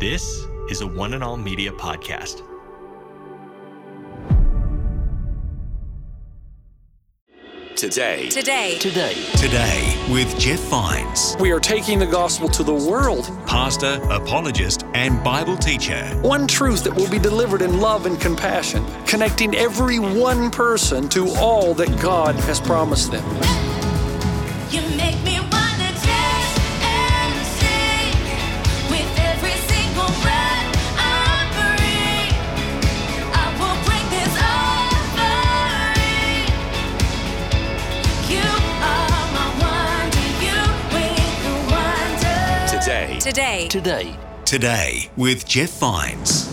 This is a One and All Media podcast. Today, Today. Today. Today with Jeff Vines, We are taking the gospel to the world. pastor, apologist, and Bible teacher. One truth that will be delivered in love and compassion, connecting every one person to all that God has promised them. You make me today, Today. Today. Today with Jeff Vines.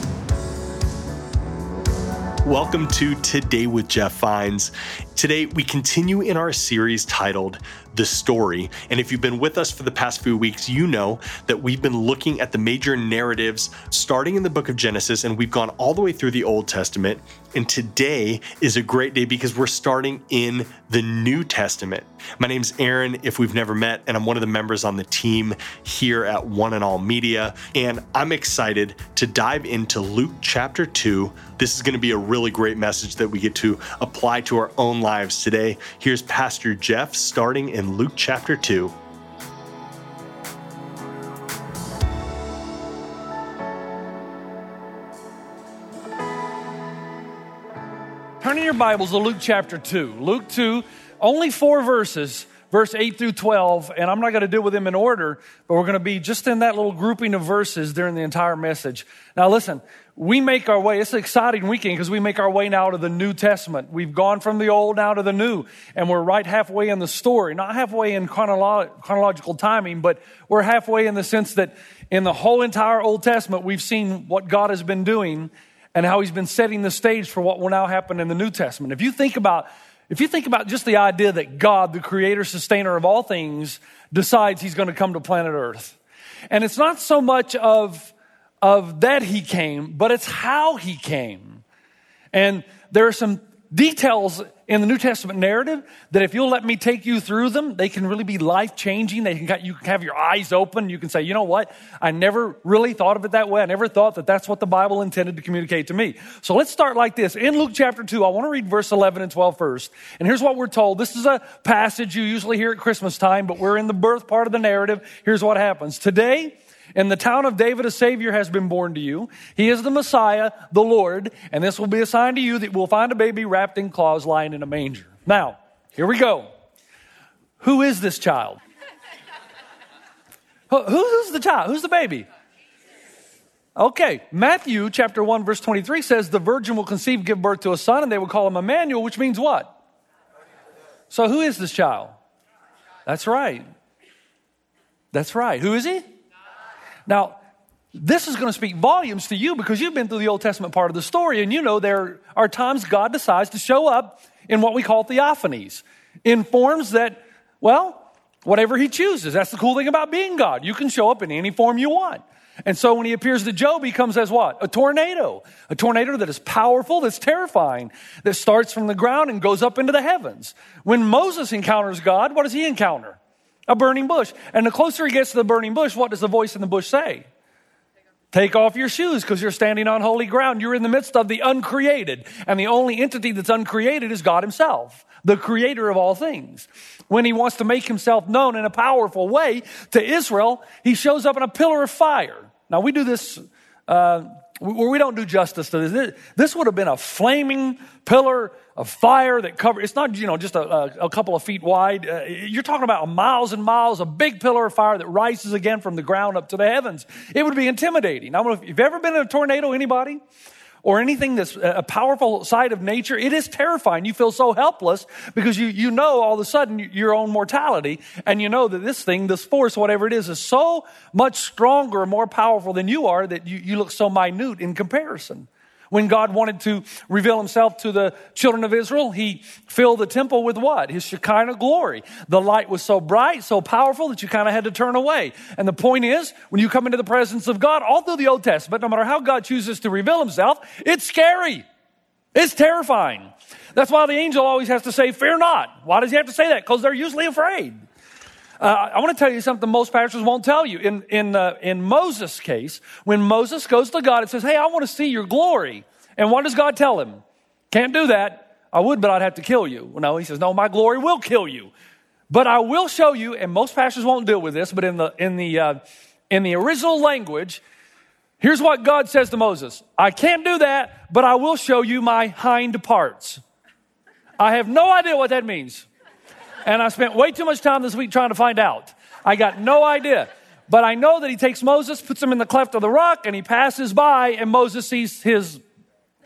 Welcome to Today with Jeff Vines. Today, we continue in our series titled The Story. And if you've been with us for the past few weeks, you know that we've been looking at the major narratives starting in the book of Genesis, and we've gone all the way through the Old Testament. And today is a great day because we're starting in the New Testament. My name's Aaron, if we've never met, and I'm one of the members on the team here at One and All Media. And I'm excited to dive into Luke chapter 2. This is going to be a really great message that we get to apply to our own lives today. Here's Pastor Jeff starting in Luke chapter 2. Turn in your Bibles to Luke chapter 2. Luke 2, only four verses, verse 8 through 12, and I'm not going to deal with them in order, but we're going to be just in that little grouping of verses during the entire message. Now, listen, we make our way, it's an exciting weekend because we make our way now to the New Testament. We've gone from the old now to the new, and we're right halfway in the story. Not halfway in chronolo- chronological timing, but we're halfway in the sense that in the whole entire Old Testament, we've seen what God has been doing and how he's been setting the stage for what will now happen in the New Testament. If you think about if you think about just the idea that God, the creator, sustainer of all things, decides he's going to come to planet Earth. And it's not so much of, of that he came, but it's how he came. And there are some details in the New Testament narrative that if you'll let me take you through them, they can really be life changing. They can you can have your eyes open. You can say, you know what? I never really thought of it that way. I never thought that that's what the Bible intended to communicate to me. So let's start like this. In Luke chapter 2, I want to read verse 11 and 12 first. And here's what we're told. This is a passage you usually hear at Christmas time, but we're in the birth part of the narrative. Here's what happens. Today, in the town of David, a Savior has been born to you. He is the Messiah, the Lord, and this will be a sign to you that we'll find a baby wrapped in cloths lying in a manger. Now, here we go. Who is this child? Who- Who's the child? Who's the baby? Okay, Matthew chapter 1, verse 23 says, The virgin will conceive, give birth to a son, and they will call him Emmanuel, which means what? So, who is this child? That's right. That's right. Who is he? Now, this is going to speak volumes to you because you've been through the Old Testament part of the story, and you know there are times God decides to show up in what we call theophanies, in forms that, well, whatever He chooses. That's the cool thing about being God. You can show up in any form you want. And so when He appears to Job, He comes as what? A tornado. A tornado that is powerful, that's terrifying, that starts from the ground and goes up into the heavens. When Moses encounters God, what does he encounter? A burning bush. And the closer he gets to the burning bush, what does the voice in the bush say? Take off your shoes because you're standing on holy ground. You're in the midst of the uncreated. And the only entity that's uncreated is God Himself, the creator of all things. When He wants to make Himself known in a powerful way to Israel, He shows up in a pillar of fire. Now, we do this, uh, where we don't do justice to this. This would have been a flaming pillar of fire that covered, it's not, you know, just a, a, a couple of feet wide. Uh, you're talking about miles and miles, a big pillar of fire that rises again from the ground up to the heavens. It would be intimidating. I don't know if you've ever been in a tornado, anybody? Or anything that's a powerful side of nature, it is terrifying. You feel so helpless because you, you know all of a sudden your own mortality, and you know that this thing, this force, whatever it is, is so much stronger more powerful than you are that you, you look so minute in comparison. When God wanted to reveal himself to the children of Israel, he filled the temple with what? His Shekinah glory. The light was so bright, so powerful that you kind of had to turn away. And the point is, when you come into the presence of God, all through the Old Testament, no matter how God chooses to reveal himself, it's scary. It's terrifying. That's why the angel always has to say, fear not. Why does he have to say that? Because they're usually afraid. Uh, I want to tell you something most pastors won't tell you. In, in, uh, in Moses' case, when Moses goes to God and says, Hey, I want to see your glory. And what does God tell him? Can't do that. I would, but I'd have to kill you. No, he says, No, my glory will kill you. But I will show you, and most pastors won't deal with this, but in the, in the, uh, in the original language, here's what God says to Moses I can't do that, but I will show you my hind parts. I have no idea what that means. And I spent way too much time this week trying to find out. I got no idea. But I know that he takes Moses, puts him in the cleft of the rock, and he passes by, and Moses sees his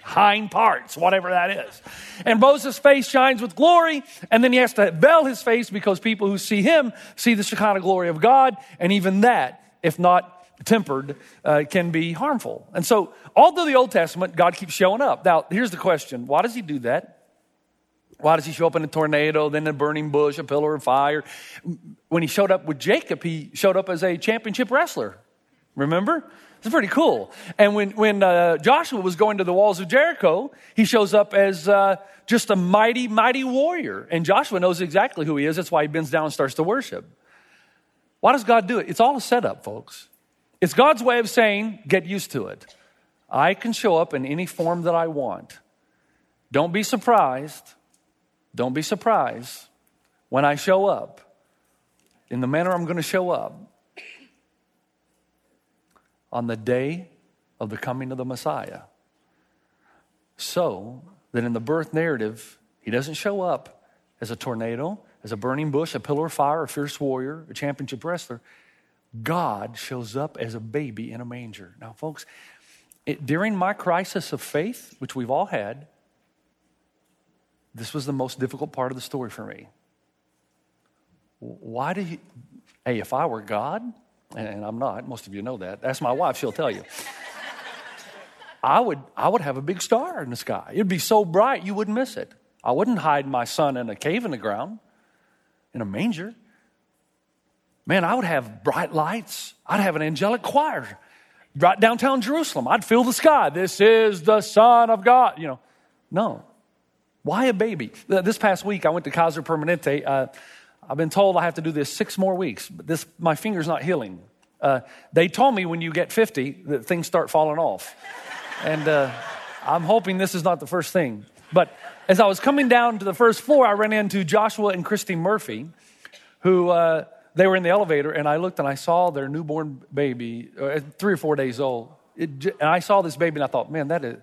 hind parts, whatever that is. And Moses' face shines with glory, and then he has to veil his face because people who see him see the Shekinah glory of God, and even that, if not tempered, uh, can be harmful. And so, all through the Old Testament, God keeps showing up. Now, here's the question why does he do that? Why does he show up in a tornado, then a burning bush, a pillar of fire? When he showed up with Jacob, he showed up as a championship wrestler. Remember? It's pretty cool. And when, when uh, Joshua was going to the walls of Jericho, he shows up as uh, just a mighty, mighty warrior. And Joshua knows exactly who he is. That's why he bends down and starts to worship. Why does God do it? It's all a setup, folks. It's God's way of saying, get used to it. I can show up in any form that I want. Don't be surprised. Don't be surprised when I show up in the manner I'm going to show up on the day of the coming of the Messiah. So that in the birth narrative, he doesn't show up as a tornado, as a burning bush, a pillar of fire, a fierce warrior, a championship wrestler. God shows up as a baby in a manger. Now, folks, it, during my crisis of faith, which we've all had, this was the most difficult part of the story for me. Why do you, hey, if I were God, and I'm not, most of you know that, ask my wife, she'll tell you. I would, I would have a big star in the sky. It'd be so bright you wouldn't miss it. I wouldn't hide my son in a cave in the ground, in a manger. Man, I would have bright lights. I'd have an angelic choir right downtown Jerusalem. I'd fill the sky. This is the Son of God. You know, no. Why a baby? This past week, I went to Kaiser Permanente. Uh, I've been told I have to do this six more weeks, but this, my finger's not healing. Uh, they told me when you get 50 that things start falling off. And uh, I'm hoping this is not the first thing. But as I was coming down to the first floor, I ran into Joshua and Christy Murphy, who uh, they were in the elevator, and I looked and I saw their newborn baby, uh, three or four days old. It, and I saw this baby, and I thought, man, that is,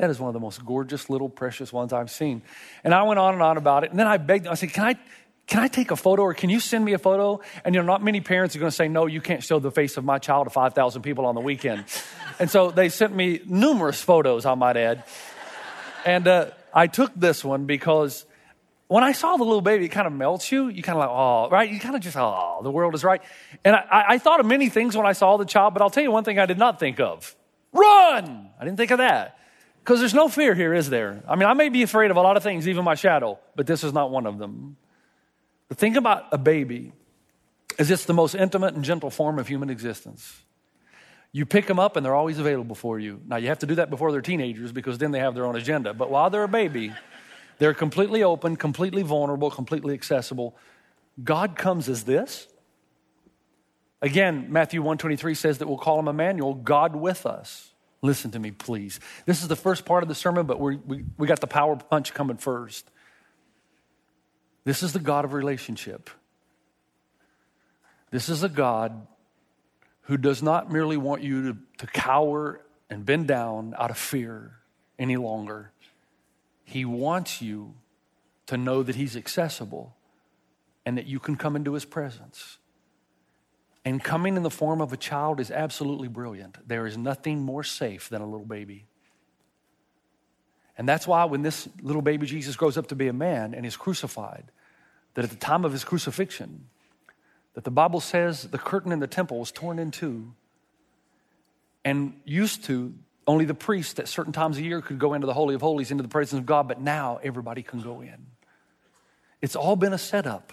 that is one of the most gorgeous little precious ones I've seen. And I went on and on about it. And then I begged I said, Can I, can I take a photo or can you send me a photo? And you know, not many parents are going to say, No, you can't show the face of my child to 5,000 people on the weekend. and so they sent me numerous photos, I might add. And uh, I took this one because when I saw the little baby, it kind of melts you. You kind of like, oh, right? You kind of just, oh, the world is right. And I, I thought of many things when I saw the child, but I'll tell you one thing I did not think of run. I didn't think of that. Because there's no fear here, is there? I mean, I may be afraid of a lot of things, even my shadow, but this is not one of them. The thing about a baby is it's the most intimate and gentle form of human existence. You pick them up and they're always available for you. Now, you have to do that before they're teenagers because then they have their own agenda. But while they're a baby, they're completely open, completely vulnerable, completely accessible. God comes as this. Again, Matthew 123 says that we'll call him Emmanuel, God with us. Listen to me, please. This is the first part of the sermon, but we we, we got the power punch coming first. This is the God of relationship. This is a God who does not merely want you to, to cower and bend down out of fear any longer. He wants you to know that He's accessible and that you can come into His presence. And coming in the form of a child is absolutely brilliant. There is nothing more safe than a little baby. And that's why when this little baby Jesus grows up to be a man and is crucified, that at the time of his crucifixion, that the Bible says the curtain in the temple was torn in two. And used to, only the priest at certain times a year could go into the Holy of Holies, into the presence of God, but now everybody can go in. It's all been a setup.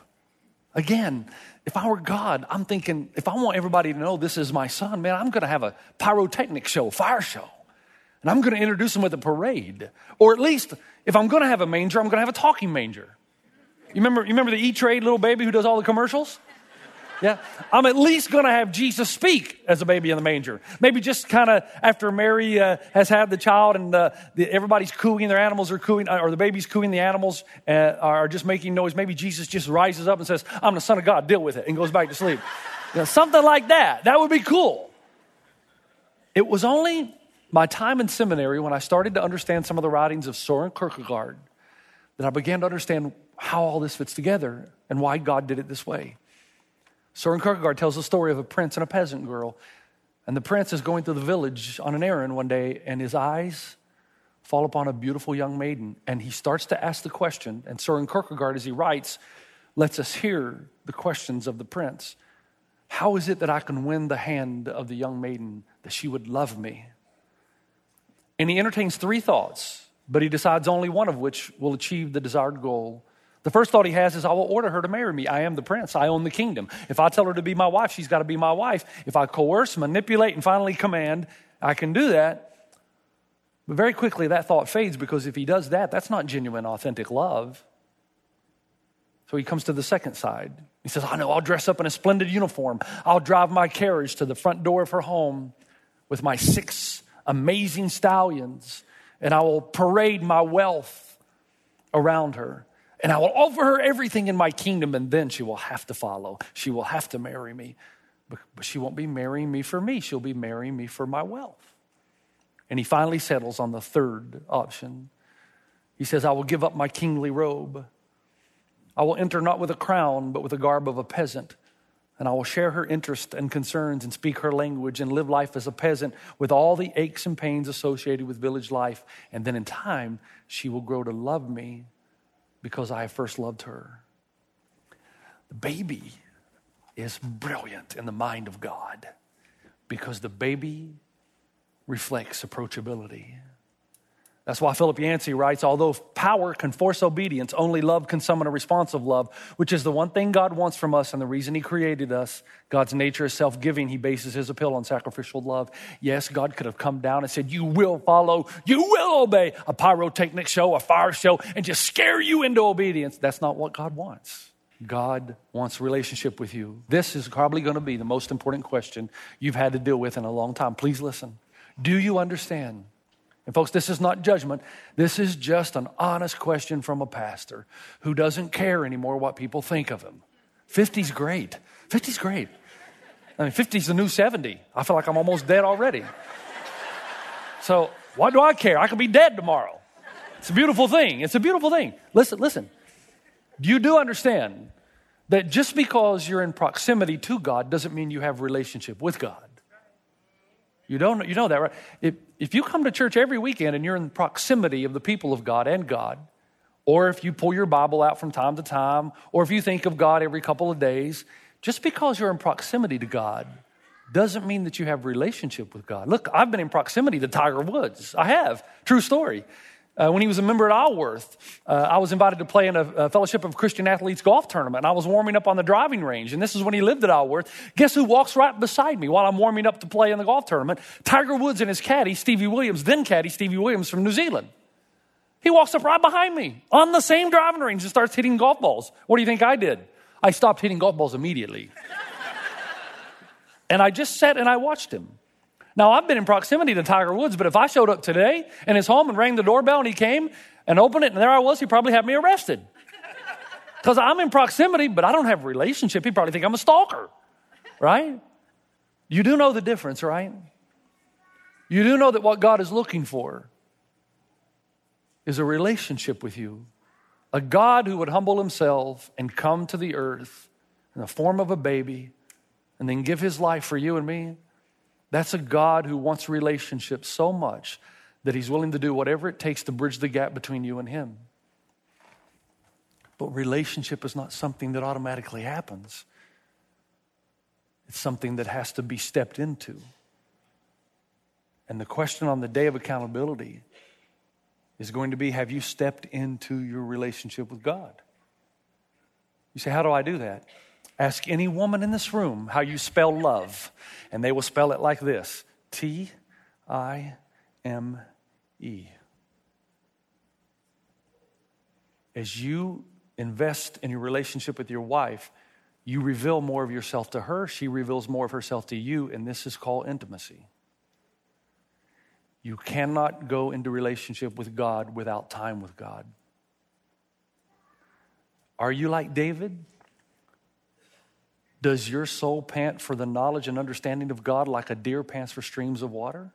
Again, if I were God, I'm thinking, if I want everybody to know this is my son, man, I'm going to have a pyrotechnic show, fire show. And I'm going to introduce him with a parade. Or at least, if I'm going to have a manger, I'm going to have a talking manger. You remember, you remember the E Trade little baby who does all the commercials? Yeah, I'm at least going to have Jesus speak as a baby in the manger. Maybe just kind of after Mary uh, has had the child and uh, the, everybody's cooing, their animals are cooing, uh, or the baby's cooing, the animals uh, are just making noise. Maybe Jesus just rises up and says, "I'm the Son of God, deal with it," and goes back to sleep. You know, something like that. That would be cool. It was only my time in seminary when I started to understand some of the writings of Soren Kierkegaard that I began to understand how all this fits together and why God did it this way. Soren Kierkegaard tells the story of a prince and a peasant girl. And the prince is going through the village on an errand one day, and his eyes fall upon a beautiful young maiden. And he starts to ask the question. And Soren Kierkegaard, as he writes, lets us hear the questions of the prince. How is it that I can win the hand of the young maiden that she would love me? And he entertains three thoughts, but he decides only one of which will achieve the desired goal. The first thought he has is, I will order her to marry me. I am the prince. I own the kingdom. If I tell her to be my wife, she's got to be my wife. If I coerce, manipulate, and finally command, I can do that. But very quickly, that thought fades because if he does that, that's not genuine, authentic love. So he comes to the second side. He says, I know, I'll dress up in a splendid uniform. I'll drive my carriage to the front door of her home with my six amazing stallions, and I will parade my wealth around her. And I will offer her everything in my kingdom, and then she will have to follow. She will have to marry me. But, she won't be marrying me for me, she'll be marrying me for my wealth. And he finally settles on the third option. He says, I will give up my kingly robe. I will enter not with a crown, but with the garb of a peasant. And I will share her interests and concerns and speak her language and live life as a peasant with all the aches and pains associated with village life. And then in time, she will grow to love me because I first loved her. The baby is brilliant in the mind of God because the baby reflects approachability. That's why Philip Yancey writes, although power can force obedience, only love can summon a responsive love, which is the one thing God wants from us and the reason He created us. God's nature is self giving. He bases His appeal on sacrificial love. Yes, God could have come down and said, You will follow, you will obey a pyrotechnic show, a fire show, and just scare you into obedience. That's not what God wants. God wants a relationship with you. This is probably going to be the most important question you've had to deal with in a long time. Please listen. Do you understand? And, folks, this is not judgment. This is just an honest question from a pastor who doesn't care anymore what people think of him. 50's great. 50's great. I mean, 50's the new 70. I feel like I'm almost dead already. So, why do I care? I could be dead tomorrow. It's a beautiful thing. It's a beautiful thing. Listen, listen. You do understand that just because you're in proximity to God doesn't mean you have relationship with God. You don't you know that, right? If, if you come to church every weekend and you're in proximity of the people of God and God, or if you pull your Bible out from time to time, or if you think of God every couple of days, just because you're in proximity to God doesn't mean that you have relationship with God. Look, I've been in proximity to Tiger Woods. I have. True story. Uh, when he was a member at Isleworth, uh, I was invited to play in a, a, Fellowship of Christian Athletes golf tournament. I was warming up on the driving range, and this is when he lived at Isleworth. Guess who walks right beside me while I'm warming up to play in the golf tournament? Tiger Woods and his caddy, Stevie Williams, then caddy Stevie Williams from New Zealand. He walks up right behind me on the same driving range and starts hitting golf balls. What do you think I did? I stopped hitting golf balls immediately. and I just sat and I watched him. Now, I've been in proximity to Tiger Woods, but if I showed up today in his home and rang the doorbell and he came and opened it and there I was, he'd probably have me arrested. Because I'm in proximity, but I don't have a relationship. He'd probably think I'm a stalker, right? You do know the difference, right? You do know that what God is looking for is a relationship with you. A God who would humble himself and come to the earth in the form of a baby and then give his life for you and me. That's a God who wants relationship so much that he's willing to do whatever it takes to bridge the gap between you and him. But relationship is not something that automatically happens. It's something that has to be stepped into. And the question on the day of accountability is going to be Have you stepped into your relationship with God? You say, How do I do that? Ask any woman in this room how you spell love, and they will spell it like this T I M E. As you invest in your relationship with your wife, You reveal more of yourself to her, she reveals more of herself to you, and this is called intimacy. You cannot go into relationship with God without time with God. Are you like David? Does your soul pant for the knowledge and understanding of God like a deer pants for streams of water?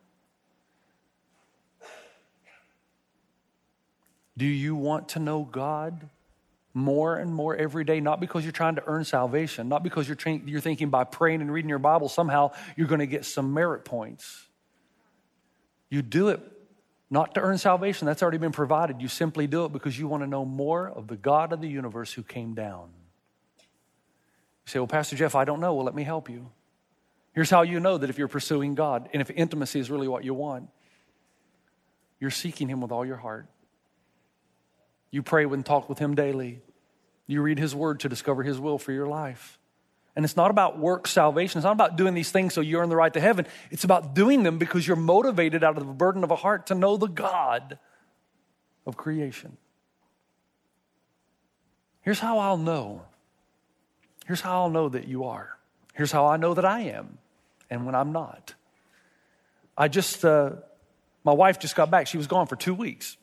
Do you want to know God more and more every day? Not because you're trying to earn salvation, not because you're, tra- you're thinking by praying and reading your Bible somehow you're going to get some merit points. You do it not to earn salvation, that's already been provided. You simply do it because you want to know more of the God of the universe who came down. Say, Well, Pastor Jeff, I don't know. Well, let me help you. Here's how you know that if you're pursuing God and if intimacy is really what you want, you're seeking Him with all your heart. You pray and talk with Him daily. You read His Word to discover His will for your life. And it's not about work salvation. It's not about doing these things so you earn the right to heaven. It's about doing them because you're motivated out of the burden of a heart to know the God of creation. Here's how I'll know. Here's how I'll know that you are. Here's how I know that I am and when I'm not. I just, uh, my wife just got back. She was gone for two weeks.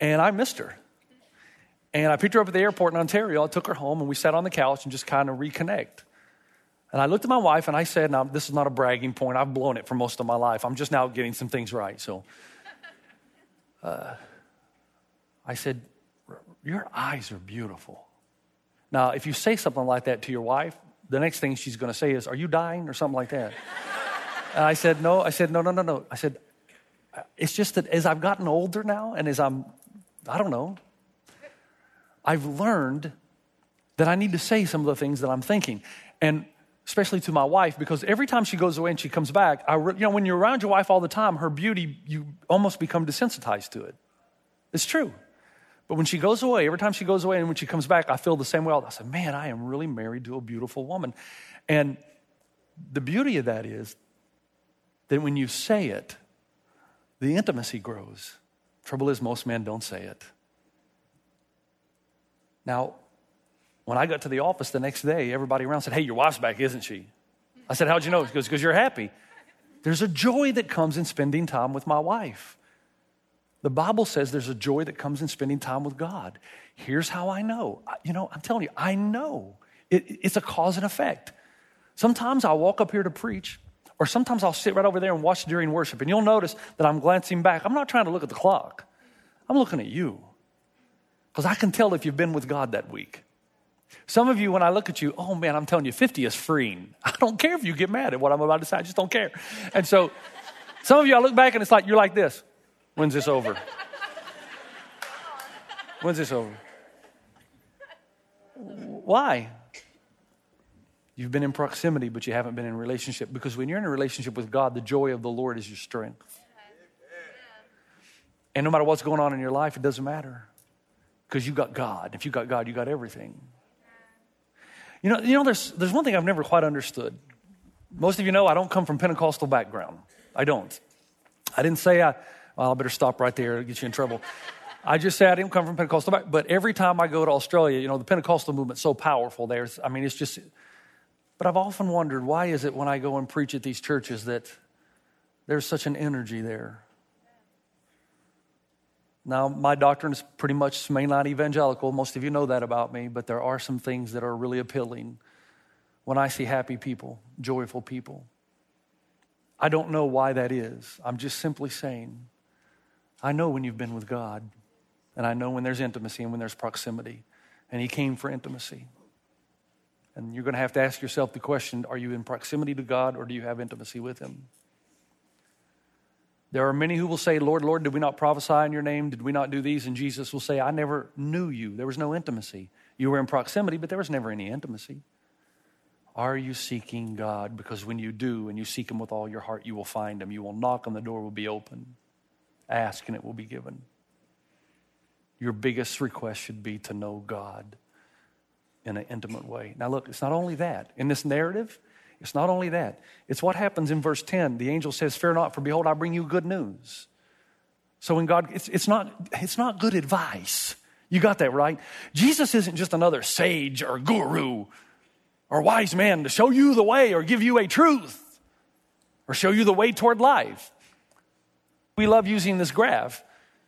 And I missed her. And I picked her up at the airport in Ontario. I took her home and we sat on the couch and just kind of reconnect. And I looked at my wife and I said, Now, this is not a bragging point. I've blown it for most of my life. I'm just now getting some things right. So uh, I said, Your eyes are beautiful. Now, if you say something like that to your wife, the next thing she's going to say is, Are you dying? or something like that. and I said, No. I said, No, no, no, no. I said, uh, It's just that as I've gotten older now and as I'm, I don't know, I've learned that I need to say some of the things that I'm thinking. And especially to my wife, because every time she goes away and she comes back, I, re- you know, when you're around your wife all the time, her beauty, you almost become desensitized to it. It's true. But when she goes away, every time she goes away and when she comes back, I feel the same way. I said, man, I am really married to a beautiful woman. And the beauty of that is that when you say it, the intimacy grows. Trouble is, most men don't say it. Now, when I got to the office the next day, everybody around said, Hey, your wife's back, isn't she? I said, How'd you know? She goes, Because you're happy. There's a joy that comes in spending time with my wife. The Bible says there's a joy that comes in spending time with God. Here's how I know. You know, I'm telling you, I know. It, it's a cause and effect. Sometimes I'll walk up here to preach, or sometimes I'll sit right over there and watch during worship, and you'll notice that I'm glancing back. I'm not trying to look at the clock, I'm looking at you. Because I can tell if you've been with God that week. Some of you, when I look at you, oh man, I'm telling you, 50 is freeing. I don't care if you get mad at what I'm about to say, I just don't care. And so, some of you, I look back and it's like, you're like this. When's this over? When's this over? Why? You've been in proximity, but you haven't been in relationship. Because when you're in a relationship with God, the joy of the Lord is your strength. And no matter what's going on in your life, it doesn't matter. Because you got God. If you got God, you got everything. You know, you know there's, there's one thing I've never quite understood. Most of you know I don't come from Pentecostal background. I don't. I didn't say I, well, I better stop right there, get you in trouble. I just say I didn't come from Pentecostal but every time I go to Australia, you know, the Pentecostal movement's so powerful there. I mean, it's just, but I've often wondered why is it when I go and preach at these churches that there's such an energy there? Now, my doctrine is pretty much mainline evangelical. Most of you know that about me, but there are some things that are really appealing when I see happy people, joyful people. I don't know why that is. I'm just simply saying, I know when you've been with God, and I know when there's intimacy and when there's proximity. And He came for intimacy. And you're going to have to ask yourself the question are you in proximity to God or do you have intimacy with Him? There are many who will say, Lord, Lord, did we not prophesy in your name? Did we not do these? And Jesus will say, I never knew you. There was no intimacy. You were in proximity, but there was never any intimacy. Are you seeking God? Because when you do and you seek Him with all your heart, you will find Him. You will knock and the door will be open. Ask and it will be given. Your biggest request should be to know God in an intimate way. Now, look, it's not only that. In this narrative, it's not only that. It's what happens in verse 10. The angel says, Fear not, for behold, I bring you good news. So when God, it's, it's, not, it's not good advice. You got that right? Jesus isn't just another sage or guru or wise man to show you the way or give you a truth or show you the way toward life. We love using this graph.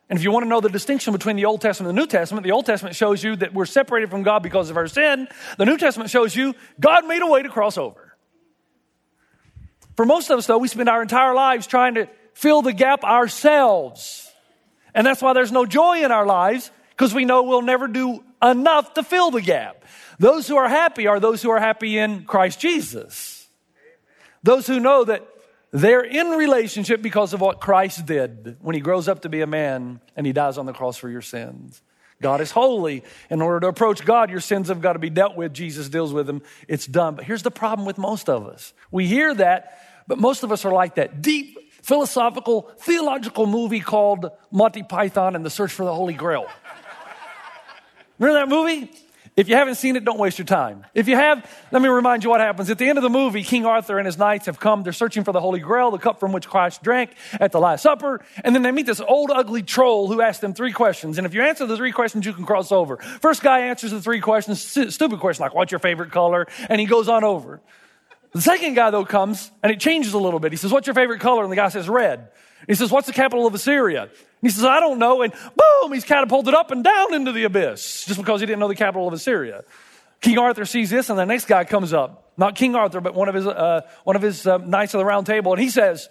And if you want to know the distinction between the Old Testament and the New Testament, the Old Testament shows you that we're separated from God because of our sin. The New Testament shows you God made a way to cross over. For most of us, though, we spend our entire lives trying to fill the gap ourselves. And that's why there's no joy in our lives, because we know we'll never do enough to fill the gap. Those who are happy are those who are happy in Christ Jesus. Those who know that they're in relationship because of what Christ did when he grows up to be a man and he dies on the cross for your sins. God is holy. In order to approach God, your sins have got to be dealt with. Jesus deals with them. It's done. But here's the problem with most of us. We hear that, but most of us are like that deep philosophical, theological movie called Monty Python and the Search for the Holy Grail. Remember that movie? If you haven't seen it, don't waste your time. If you have, let me remind you what happens. At the end of the movie, King Arthur and his knights have come. They're searching for the Holy Grail, the cup from which Christ drank at the Last Supper. And then they meet this old, ugly troll who asks them three questions. And if you answer the three questions, you can cross over. First guy answers the three questions, stu- stupid question like, what's your favorite color? And he goes on over. The second guy, though, comes and it changes a little bit. He says, What's your favorite color? And the guy says, Red. He says, What's the capital of Assyria? And he says, I don't know. And boom, he's catapulted up and down into the abyss just because he didn't know the capital of Assyria. King Arthur sees this, and the next guy comes up. Not King Arthur, but one of his, uh, one of his uh, knights of the round table. And he says,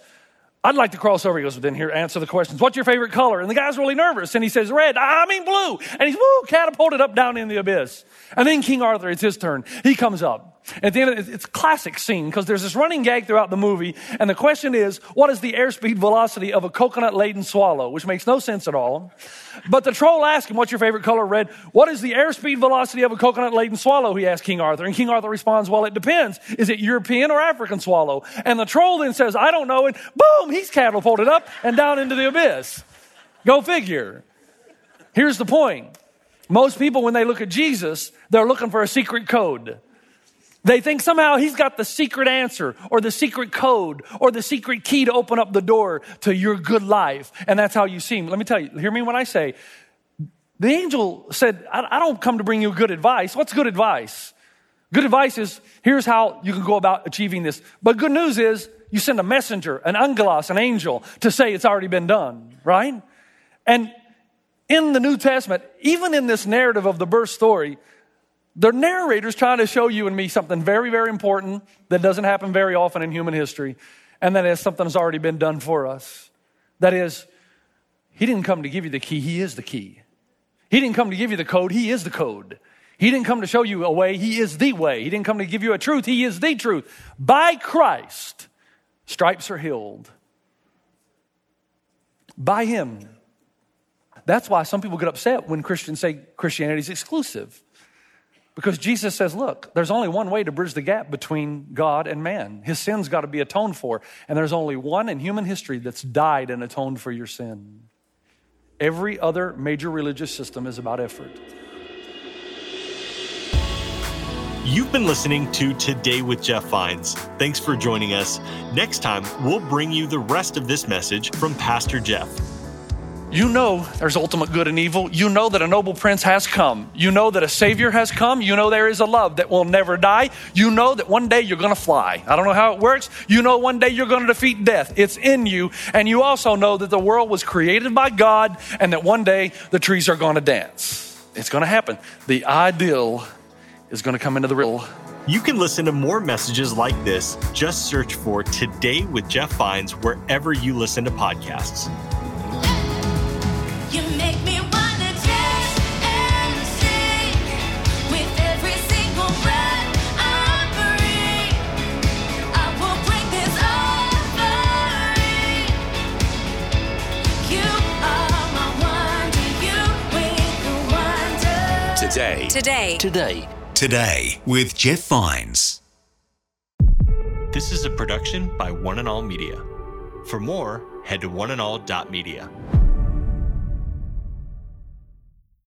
I'd like to cross over. He goes, then here, answer the questions. What's your favorite color? And the guy's really nervous. And he says, red. I mean blue. And he's, woo, catapulted up down in the abyss. And then King Arthur, it's his turn. He comes up. At the end, of, it's classic scene because there's this running gag throughout the movie. And the question is, what is the airspeed velocity of a coconut laden swallow? Which makes no sense at all. But the troll asks him, what's your favorite color? Red. What is the airspeed velocity of a coconut laden swallow? He asks King Arthur. And King Arthur responds, well, it depends. Is it European or African swallow? And the troll then says, I don't know. And boom, he's catapulted up and down into the abyss. Go figure. Here's the point. Most people, when they look at Jesus, they're looking for a secret code. They think somehow he's got the secret answer or the secret code or the secret key to open up the door to your good life. And that's how you see him. Let me tell you, hear me when I say, the angel said, I, I don't come to bring you good advice. What's good advice? Good advice is here's how you can go about achieving this. But good news is you send a messenger, an angelos, an angel, to say it's already been done, right? And in the New Testament, even in this narrative of the birth story, the narrator's trying to show you and me something very, very important that doesn't happen very often in human history, and that is something that's already been done for us. That is, he didn't come to give you the key, he is the key. He didn't come to give you the code, he is the code. He didn't come to show you a way, he is the way. He didn't come to give you a truth, he is the truth. By Christ, stripes are healed. By him. That's why some people get upset when Christians say Christianity is exclusive. Because Jesus says, look, there's only one way to bridge the gap between God and man. His sin's got to be atoned for. And there's only one in human history that's died and atoned for your sin. Every other major religious system is about effort. You've been listening to Today with Jeff Vines. Thanks for joining us. Next time, we'll bring you the rest of this message from Pastor Jeff. You know there's ultimate good and evil. You know that a noble prince has come. You know that a savior has come. You know there is a love that will never die. You know that one day you're going to fly. I don't know how it works. You know one day you're going to defeat death. It's in you. And you also know that the world was created by God and that one day the trees are going to dance. It's going to happen. The ideal is going to come into the real. You can listen to more messages like this. Just search for Today with Jeff Vines wherever you listen to podcasts. Today. Today. Today. Today with Jeff Vines. This is a production by One and All Media. For more, head to oneandall.media.